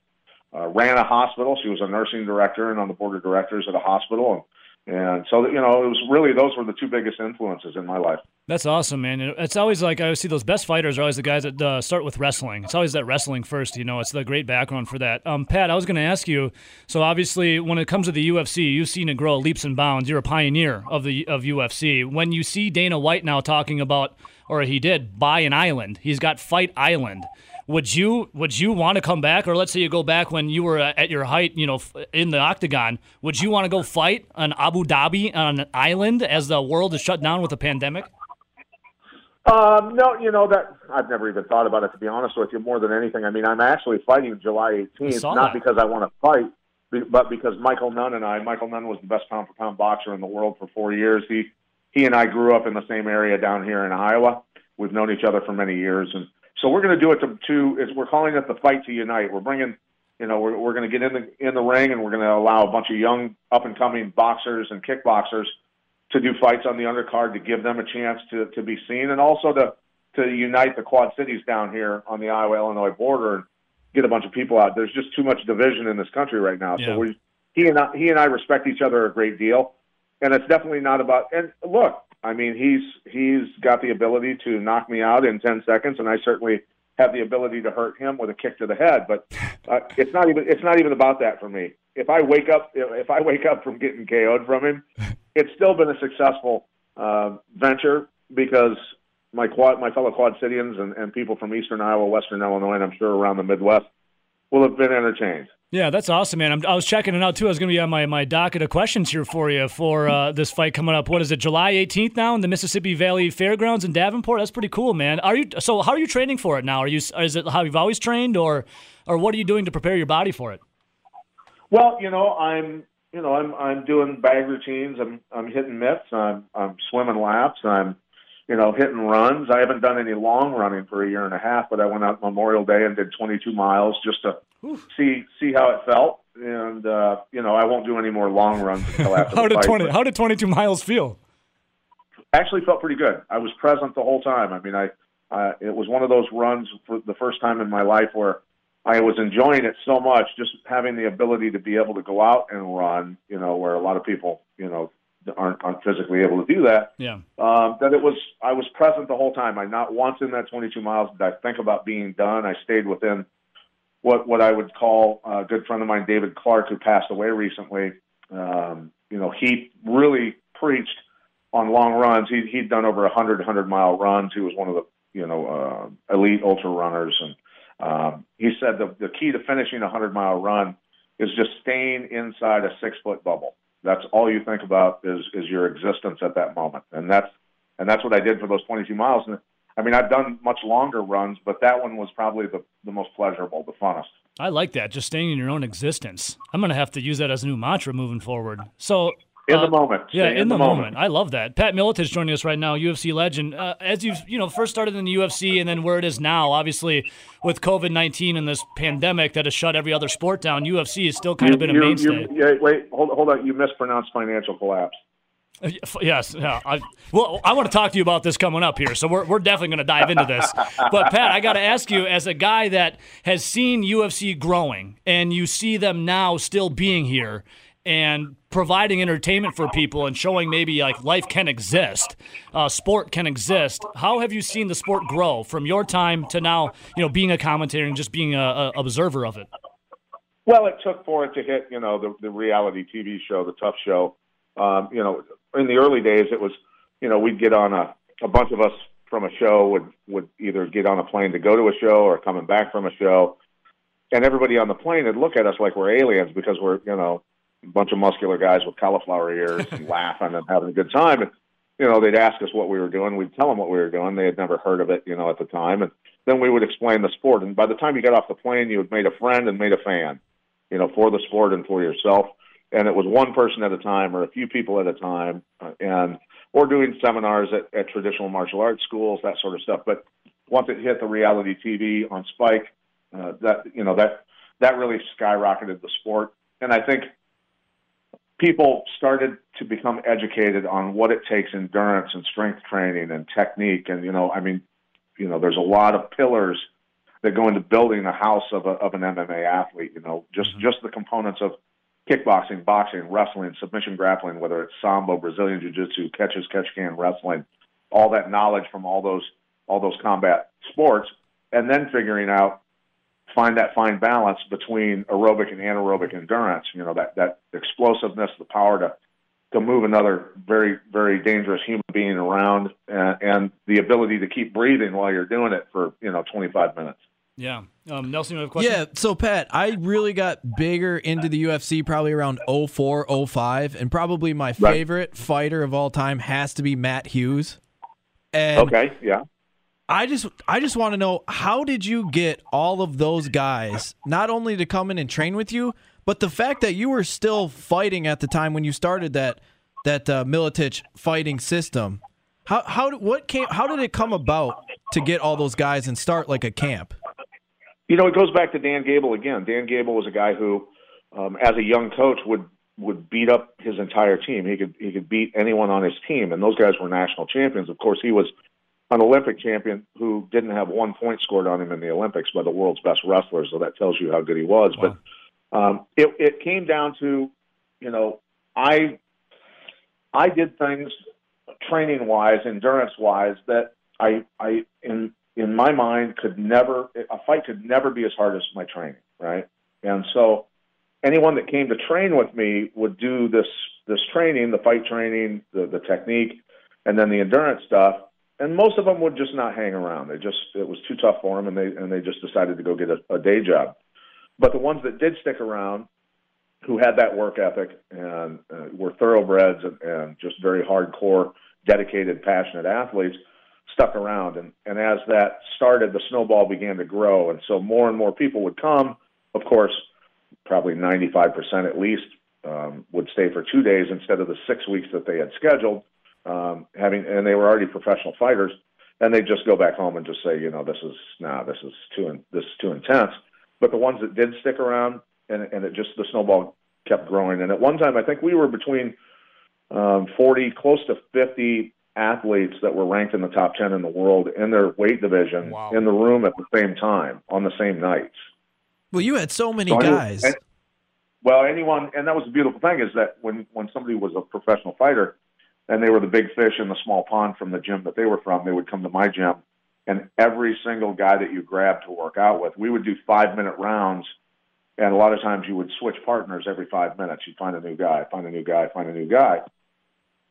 Uh, ran a hospital. She was a nursing director and on the board of directors at a hospital. And, and so, you know, it was really those were the two biggest influences in my life. That's awesome, man. It's always like I see those best fighters are always the guys that uh, start with wrestling. It's always that wrestling first, you know. It's the great background for that. Um, Pat, I was going to ask you. So obviously, when it comes to the UFC, you've seen it grow leaps and bounds. You're a pioneer of the of UFC. When you see Dana White now talking about, or he did, buy an island. He's got Fight Island. Would you would you want to come back, or let's say you go back when you were at your height, you know, in the octagon? Would you want to go fight on Abu Dhabi on an island as the world is shut down with a pandemic? Um, no, you know that I've never even thought about it to be honest with you. More than anything, I mean, I'm actually fighting July 18th, not that. because I want to fight, but because Michael Nunn and I. Michael Nunn was the best pound for pound boxer in the world for four years. He he and I grew up in the same area down here in Iowa. We've known each other for many years, and so we're going to do it to, to is we're calling it the fight to unite. We're bringing, you know, we're we're going to get in the in the ring and we're going to allow a bunch of young up and coming boxers and kickboxers to do fights on the undercard to give them a chance to to be seen and also to to unite the Quad Cities down here on the Iowa Illinois border and get a bunch of people out. There's just too much division in this country right now. Yeah. So we he and I, he and I respect each other a great deal, and it's definitely not about. And look, I mean, he's he's got the ability to knock me out in ten seconds, and I certainly have the ability to hurt him with a kick to the head. But uh, it's not even it's not even about that for me. If I wake up if I wake up from getting KO'd from him, it's still been a successful uh, venture because my quad, my fellow Quad Cityans and, and people from Eastern Iowa, Western Illinois, and I'm sure around the Midwest will have been entertained. Yeah, that's awesome, man. I'm, I was checking it out too. I was going to be on my, my docket of questions here for you for uh, this fight coming up. What is it, July 18th now in the Mississippi Valley Fairgrounds in Davenport? That's pretty cool, man. Are you so? How are you training for it now? Are you? Is it how you've always trained, or or what are you doing to prepare your body for it? Well, you know, I'm you know I'm I'm doing bag routines. I'm I'm hitting mitts. I'm I'm swimming laps. I'm you know hitting runs. I haven't done any long running for a year and a half, but I went out Memorial Day and did 22 miles just to see see how it felt. And uh, you know, I won't do any more long runs until after How the did fight. 20? How did 22 miles feel? actually felt pretty good. I was present the whole time. I mean, I uh, it was one of those runs for the first time in my life where I was enjoying it so much, just having the ability to be able to go out and run. You know, where a lot of people, you know, aren't aren't physically able to do that. Yeah. Um, that it was I was present the whole time. I not once in that 22 miles did I think about being done. I stayed within what what I would call a good friend of mine, David Clark, who passed away recently. Um, you know, he really preached on long runs. He he'd done over 100 100 mile runs. He was one of the you know uh, elite ultra runners, and um, he said the the key to finishing a 100 mile run is just staying inside a six foot bubble. That's all you think about is is your existence at that moment, and that's and that's what I did for those 22 miles. And I mean, I've done much longer runs, but that one was probably the the most pleasurable, the funnest. I like that. Just staying in your own existence. I'm gonna have to use that as a new mantra moving forward. So. In uh, the moment. Yeah, Stay in, the, moment. I love that. Pat Miletich joining us right now, UFC legend. Uh, as you've, you know first started in the UFC and then where it is now, obviously with COVID nineteen and this pandemic that has shut every other sport down, UFC has still kind of been a You- mainstay. you- yeah, wait, hold, hold on. You mispronounced financial collapse. Yes, yeah. I, well, I want to talk to you about this coming up here, so we're, we're definitely going to dive into this. But Pat, I got to ask you, as a guy that has seen UFC growing, and you see them now still being here and providing entertainment for people and showing maybe like life can exist, uh, sport can exist. How have you seen the sport grow from your time to now? You know, being a commentator and just being a, observer of it. Well, it took for it to hit, you know, the, the reality TV show, the Tough Show. Um, you know, in the early days, it was, you know, we'd get on a a bunch of us from a show would would either get on a plane to go to a show or coming back from a show, and everybody on the plane would look at us like we're aliens because we're, you know, a bunch of muscular guys with cauliflower ears and laughing and having a good time. And you know, they'd ask us what we were doing. We'd tell them what we were doing. They had never heard of it, you know, at the time. And then we would explain the sport. And by the time you got off the plane, you had made a friend and made a fan, you know, for the sport and for yourself and it was one person at a time or a few people at a time, uh, and or doing seminars at, at traditional martial arts schools, that sort of stuff. But once it hit the reality TV on Spike, uh, that you know that that really skyrocketed the sport, and I think people started to become educated on what it takes endurance and strength training and technique, and you know, I mean, you know, there's a lot of pillars that go into building a house of a, of an MMA athlete. You know, just mm-hmm. just the components of kickboxing, boxing, wrestling, submission grappling, whether it's sambo, Brazilian jiu-jitsu, catches, catch can, wrestling, all that knowledge from all those all those combat sports, and then figuring out find that fine balance between aerobic and anaerobic endurance. You know that that explosiveness, the power to to move another very very dangerous human being around, and, and the ability to keep breathing while you're doing it for you know 25 minutes. Yeah. Um, Nelson, you have a question? Yeah. So, Pat, I really got bigger into the UFC probably around 04, 05, and probably my favorite right. fighter of all time has to be Matt Hughes. And okay. Yeah. I just I just want to know how did you get all of those guys not only to come in and train with you, but the fact that you were still fighting at the time when you started that that uh, Miletich fighting system. How how what came how did it come about to get all those guys and start like a camp? You know, it goes back to Dan Gable again. Dan Gable was a guy who, um, as a young coach, would would beat up his entire team. He could he could beat anyone on his team, and those guys were national champions. Of course, he was an Olympic champion who didn't have one point scored on him in the Olympics by the world's best wrestlers. So that tells you how good he was. Wow. But um, it it came down to, you know, I I did things training wise, endurance wise that I I in in my mind could never a fight could never be as hard as my training, right? And so anyone that came to train with me would do this this training, the fight training, the the technique, and then the endurance stuff. And most of them would just not hang around. They just it was too tough for them, and they and they just decided to go get a, a day job. But the ones that did stick around, who had that work ethic and uh, were thoroughbreds and, and just very hardcore, dedicated, passionate athletes, stuck around. And, and as that started, the snowball began to grow. And so more and more people would come. Of course, probably 95% at least um, would stay for two days instead of the six weeks that they had scheduled. Um, having and they were already professional fighters, and they just go back home and just say, you know, this is nah, this is too in, this is too intense. But the ones that did stick around, and and it just the snowball kept growing. And at one time, I think we were between um, 40, close to 50 athletes that were ranked in the top 10 in the world in their weight division wow. in the room at the same time on the same nights. Well, you had so many so guys. well, anyone, and that was the beautiful thing is that when, when somebody was a professional fighter and they were the big fish in the small pond from the gym that they were from, they would come to my gym. And every single guy that you grabbed to work out with, we would do five minute rounds. And a lot of times you would switch partners every five minutes. You'd find a new guy, find a new guy, find a new guy.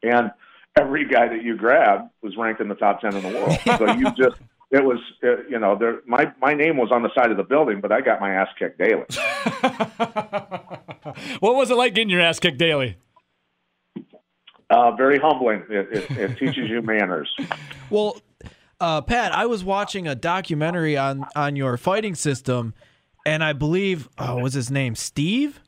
And every guy that you grabbed was ranked in the top 10 in the world. so you just, it was, it, you know, there, my, my name was on the side of the building, but I got my ass kicked daily. what was it like getting your ass kicked daily? Uh, very humbling. It, it, it teaches you manners. Well, uh, Pat, I was watching a documentary on on your fighting system, and I believe, oh, was his name Steve?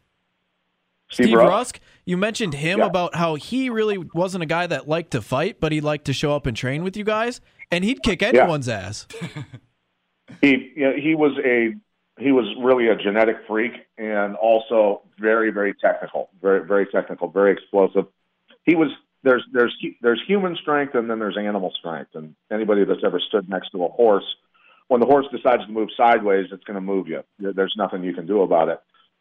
Steve, Steve Rusk. Rusk. You mentioned him yeah. about how he really wasn't a guy that liked to fight, but he liked to show up and train with you guys, and he'd kick anyone's yeah. ass. he you know, he was a he was really a genetic freak and also very very technical, very very technical, very explosive. He was there's there's there's human strength and then there's animal strength. And anybody that's ever stood next to a horse, when the horse decides to move sideways, it's going to move you. There's nothing you can do about it.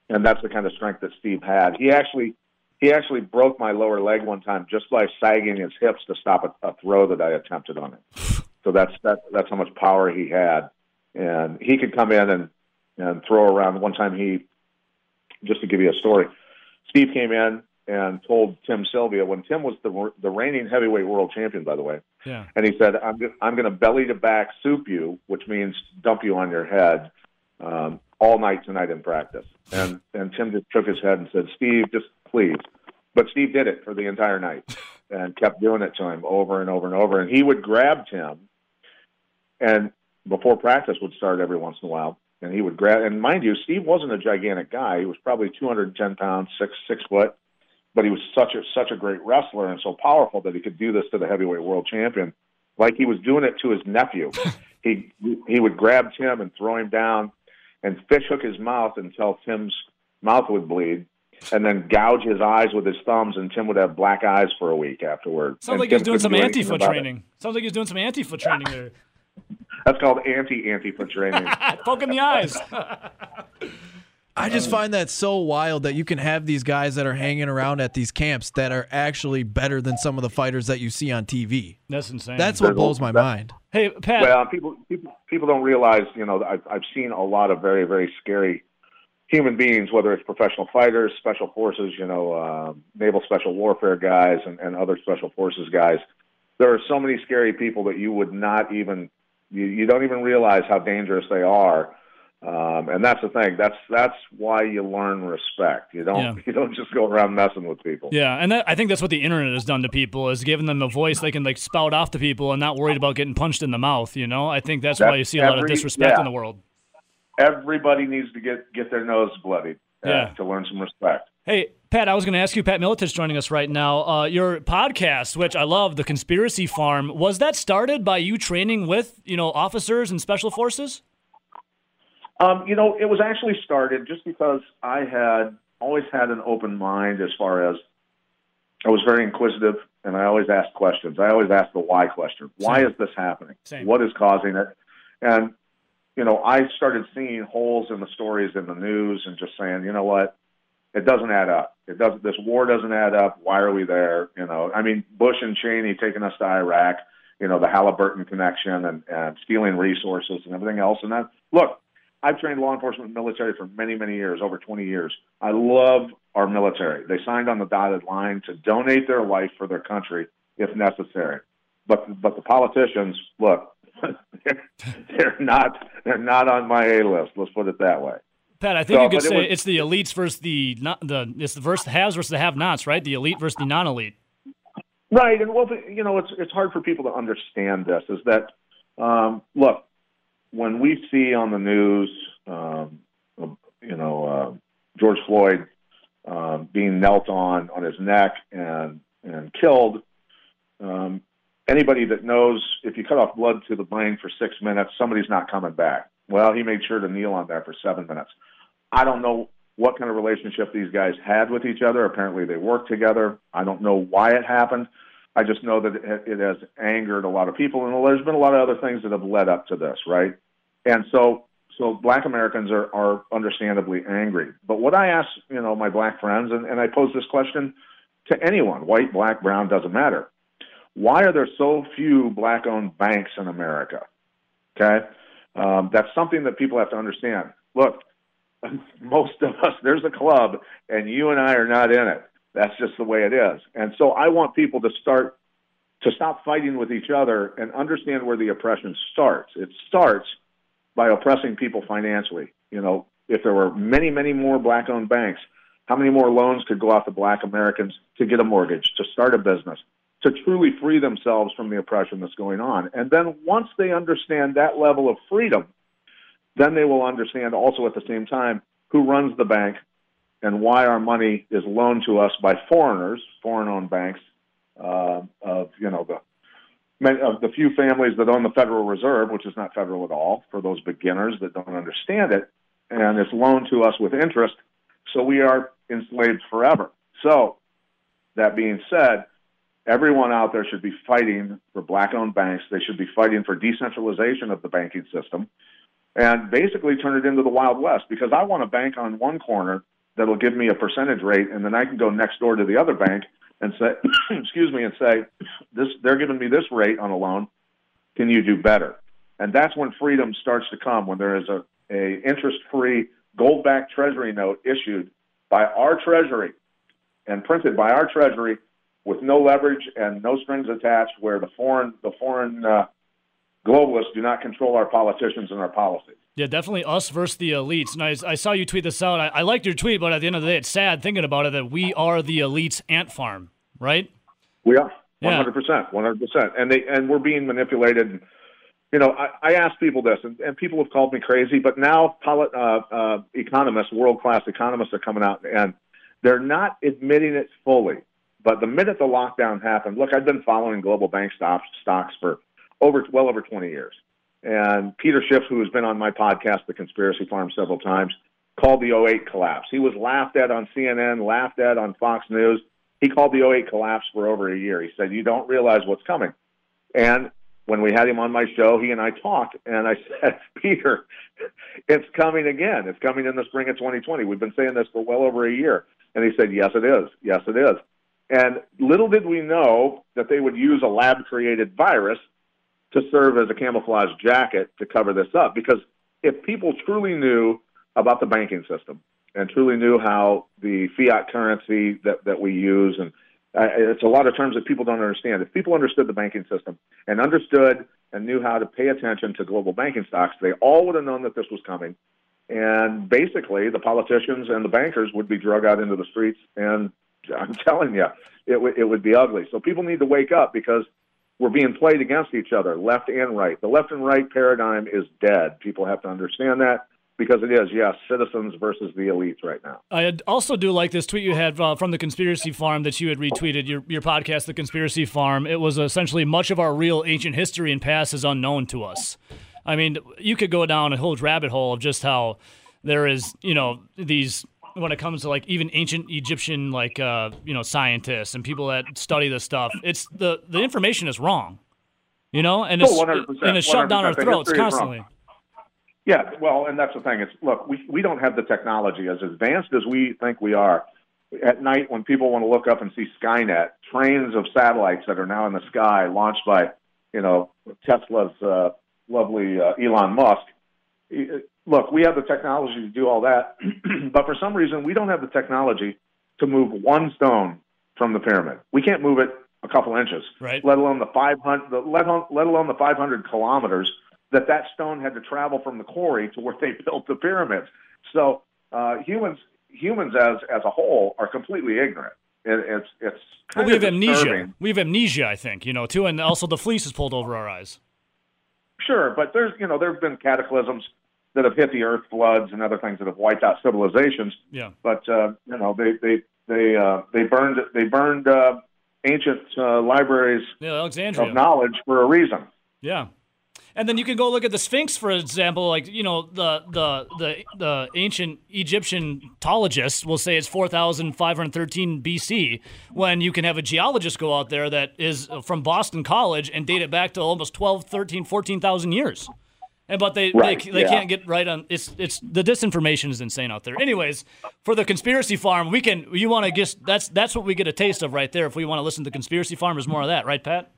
And that's the kind of strength that Steve had. He actually he actually broke my lower leg one time just by sagging his hips to stop a, a throw that I attempted on him. So that's that that's how much power he had. And he could come in and and throw around. One time he just to give you a story, Steve came in and told Tim Sylvia when Tim was the the reigning heavyweight world champion, by the way, Yeah. and he said, "I'm go- I'm going to belly to back soup you, which means dump you on your head um, all night tonight in practice." And and Tim just shook his head and said, "Steve, just please." But Steve did it for the entire night and kept doing it to him over and over and over. And he would grab Tim, and before practice would start every once in a while, and he would grab. And mind you, Steve wasn't a gigantic guy. He was probably 210 pounds, six six foot, but he was such a such a great wrestler and so powerful that he could do this to the heavyweight world champion, like he was doing it to his nephew. he he would grab Tim and throw him down, and fish hook his mouth until Tim's mouth would bleed. And then gouge his eyes with his thumbs, and Tim would have black eyes for a week afterward. Sounds And like he's Tim doing some do anti-foot about it. training. Sounds like he's doing some anti-foot training there. That's called anti anti foot training. Poke in the eyes. I just find that so wild that you can have these guys that are hanging around at these camps that are actually better than some of the fighters that you see on TV. That's insane. That's what blows my mind. hey, Pat. Well, people, people people don't realize, you know, I've I've seen a lot of very very scary human beings, whether it's professional fighters, special forces, you know, uh, naval special warfare guys, and, and other special forces guys. There are so many scary people that you would not even you, you don't even realize how dangerous they are. Um, and that's the thing. That's that's why you learn respect. You don't Yeah. you don't just go around messing with people. Yeah, and that, I think that's what the internet has done to people is giving them a voice they can like spout off to people and not worried about getting punched in the mouth. You know, I think that's, why you see a lot of disrespect yeah. in the world. Everybody needs to get get their nose bloodied uh, Yeah. to learn some respect. Hey, Pat, I was going to ask you, Pat Miletich joining us right now. Uh, your podcast, which I love, The Conspiracy Farm, was that started by you training with, you know, officers and special forces? Um, you know, it was actually started just because I had always had an open mind as far as I was very inquisitive and I always asked questions. I always asked the why question. Why is this happening? Same. What is causing it? And, you know, I started seeing holes in the stories in the news and just saying, you know what? It doesn't add up. It doesn't, this war doesn't add up. Why are we there? You know, I mean, Bush and Cheney taking us to Iraq, you know, the Halliburton connection and, and stealing resources and everything else. And that, look, I've trained law enforcement and military for many, many years, over 20 years. I love our military. They signed on the dotted line to donate their life for their country if necessary. But but the politicians, look, they're, they're not they're not on my A list. Let's put it that way. Pat, I think So, you could but it say was- it's the elites versus the not the it's the versus the haves versus the have-nots, right? The elite versus the non-elite. Right, and well, you know, it's it's hard for people to understand this. Is that um, look when we see on the news, um, you know, uh, George Floyd um, being knelt on on his neck and and killed. Um, anybody that knows if you cut off blood to the brain for six minutes, somebody's not coming back. Well, he made sure to kneel on there for seven minutes. I don't know what kind of relationship these guys had with each other. Apparently, they worked together. I don't know why it happened. I just know that it has angered a lot of people, and there's been a lot of other things that have led up to this, right? And so, so Black Americans are, are understandably angry. But what I ask, you know, my Black friends, and, and I pose this question to anyone, white, Black, brown, doesn't matter. Why are there so few Black-owned banks in America? Okay, um, that's something that people have to understand. Look, most of us, there's a club, and you and I are not in it. That's just the way it is. And so I want people to start to stop fighting with each other and understand where the oppression starts. It starts by oppressing people financially. You know, if there were many, many more black owned banks, how many more loans could go out to black Americans to get a mortgage, to start a business, to truly free themselves from the oppression that's going on? And then once they understand that level of freedom, then they will understand also at the same time who runs the bank and why our money is loaned to us by foreigners, foreign-owned banks, uh, of you know the of the few families that own the Federal Reserve, which is not federal at all, for those beginners that don't understand it, and it's loaned to us with interest, so we are enslaved forever. So, that being said, Everyone out there should be fighting for black-owned banks. They should be fighting for decentralization of the banking system, and basically turn it into the Wild West. Because I want a bank on one corner that'll give me a percentage rate, and then I can go next door to the other bank and say, excuse me, and say, this they're giving me this rate on a loan. Can you do better? And that's when freedom starts to come. When there is a, a interest-free gold-backed Treasury note issued by our Treasury and printed by our Treasury with no leverage and no strings attached, where the foreign the foreign uh, globalists do not control our politicians and our policies. Yeah, definitely us versus the elites. And I, I saw you tweet this out. I, I liked your tweet, but at the end of the day, it's sad thinking about it that we are the elites ant farm, right? We are hundred percent, one hundred percent, and they and we're being manipulated. You know, I, I ask people this, and, and people have called me crazy, but now poli- uh, uh, economists, world class economists, are coming out and they're not admitting it fully. But the minute the lockdown happened, look, I've been following global bank stocks stocks for over well over twenty years, and Peter Schiff, who has been on my podcast, The Conspiracy Farm, several times, called the 08 collapse. He was laughed at on CNN, laughed at on Fox News. He called the 08 collapse for over a year. He said, You don't realize what's coming. And when we had him on my show, he and I talked, and I said, Peter, it's coming again. It's coming in the spring of 2020. We've been saying this for well over a year. And he said, Yes, it is. Yes, it is. And little did we know that they would use a lab created virus to serve as a camouflage jacket to cover this up. Because if people truly knew about the banking system and truly knew how the fiat currency that, that we use, and uh, it's a lot of terms that people don't understand. If people understood the banking system and understood and knew how to pay attention to global banking stocks, they all would have known that this was coming. And basically, the politicians and the bankers would be drug out into the streets. And I'm telling you, it, w- it would be ugly. So people need to wake up because we're being played against each other, left and right. The left and right paradigm is dead. People have to understand that because it is, yes, citizens versus the elites right now. I also do like this tweet you had uh, from the Conspiracy Farm that you had retweeted your your podcast, The Conspiracy Farm. It was essentially much of our real ancient history and past is unknown to us. I mean, you could go down a whole rabbit hole of just how there is, you know, these when it comes to like even ancient Egyptian like uh, you know scientists and people that study this stuff. It's the the information is wrong, you know, and it's Oh, and it's shoved down our throats constantly. Yeah, well, and that's the thing. It's look, we we don't have the technology as advanced as we think we are. At night, when people want to look up and see Skynet, trains of satellites that are now in the sky, launched by, you know, Tesla's uh, lovely uh, Elon Musk. Look, we have the technology to do all that, but for some reason, we don't have the technology to move one stone from the pyramid. We can't move it a couple inches, Right. let alone the 500, let, alone, let alone the 500 kilometers that that stone had to travel from the quarry to where they built the pyramids. So uh, humans, humans as as a whole, are completely ignorant. It, it's it's Well, we have amnesia. We have amnesia, I think, you know, too, and also the fleece is pulled over our eyes. Sure, but there's you know there have been cataclysms that have hit the earth, floods and other things that have wiped out civilizations. Yeah. But uh, you know they they they uh, they burned they burned uh, ancient uh, libraries Yeah, Alexandria. of knowledge for a reason. Yeah. And then you can go look at the Sphinx, for example. Like you know, the the the the ancient Egyptian tologists will say it's 4,513 BC. When you can have a geologist go out there that is from Boston College and date it back to almost 12, 13, 14,000 years. And but they Right, they, they yeah. can't get right on it's it's the disinformation is insane out there. Anyways, for the conspiracy farm, we can you want to just that's that's what we get a taste of right there. If we want to listen to conspiracy farm, there's more of that, right, Pat?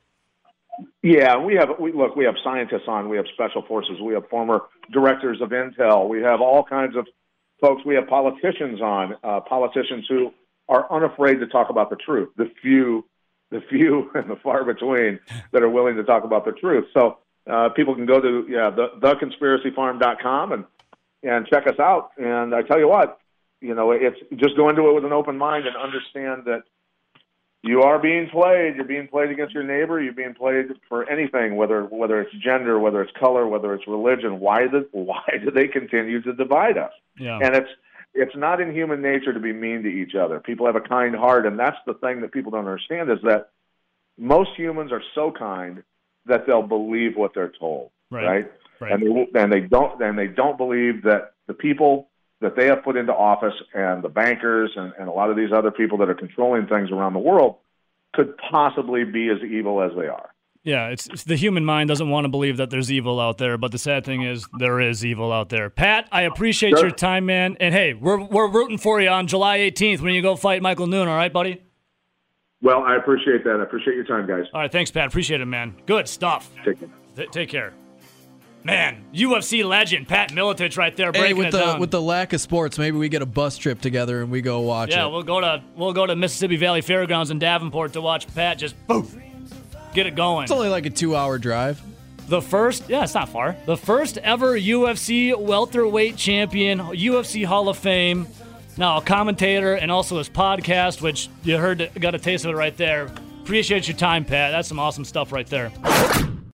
Yeah, we have we look. We have scientists on. We have special forces. We have former directors of Intel. We have all kinds of folks. We have politicians on. Uh, politicians who are unafraid to talk about the truth. The few, the few, and the far between that are willing to talk about the truth. So uh, people can go to yeah the theconspiracyfarm.com and and check us out. And I tell you what, you know, it's just go into it with an open mind and understand that you are being played. You're being played against your neighbor. You're being played for anything, whether whether it's gender, whether it's color, whether it's religion. Why do why do they continue to divide us? Yeah. And it's it's not in human nature to be mean to each other. People have a kind heart, and that's the thing that people don't understand is that most humans are so kind that they'll believe what they're told, Right. right? Right. And they and they don't and they don't believe that the people that they have put into office and the bankers and, and a lot of these other people that are controlling things around the world could possibly be as evil as they are. Yeah, it's, it's the human mind doesn't want to believe that there's evil out there, but the sad thing is there is evil out there. Pat, I appreciate Sure. your time, man. And hey, we're we're rooting for you on July 18th when you go fight Michael Nunn. All right, buddy. Well, I appreciate that. I appreciate your time, guys. All right, thanks, Pat. Appreciate it, man. Good stuff. Take care. Th- take care. Man, UFC legend Pat Miletich right there Hey, breaking with it the down. with the lack of sports, maybe we get a bus trip together and we go watch yeah, it. we'll go to we'll go to Mississippi Valley Fairgrounds in Davenport to watch Pat just poof get it going. It's only like a two-hour drive. The first, yeah, it's not far. The first ever UFC welterweight champion, UFC Hall of Fame. Now a commentator and also his podcast, which you heard got a taste of it right there. Appreciate your time, Pat. That's some awesome stuff right there.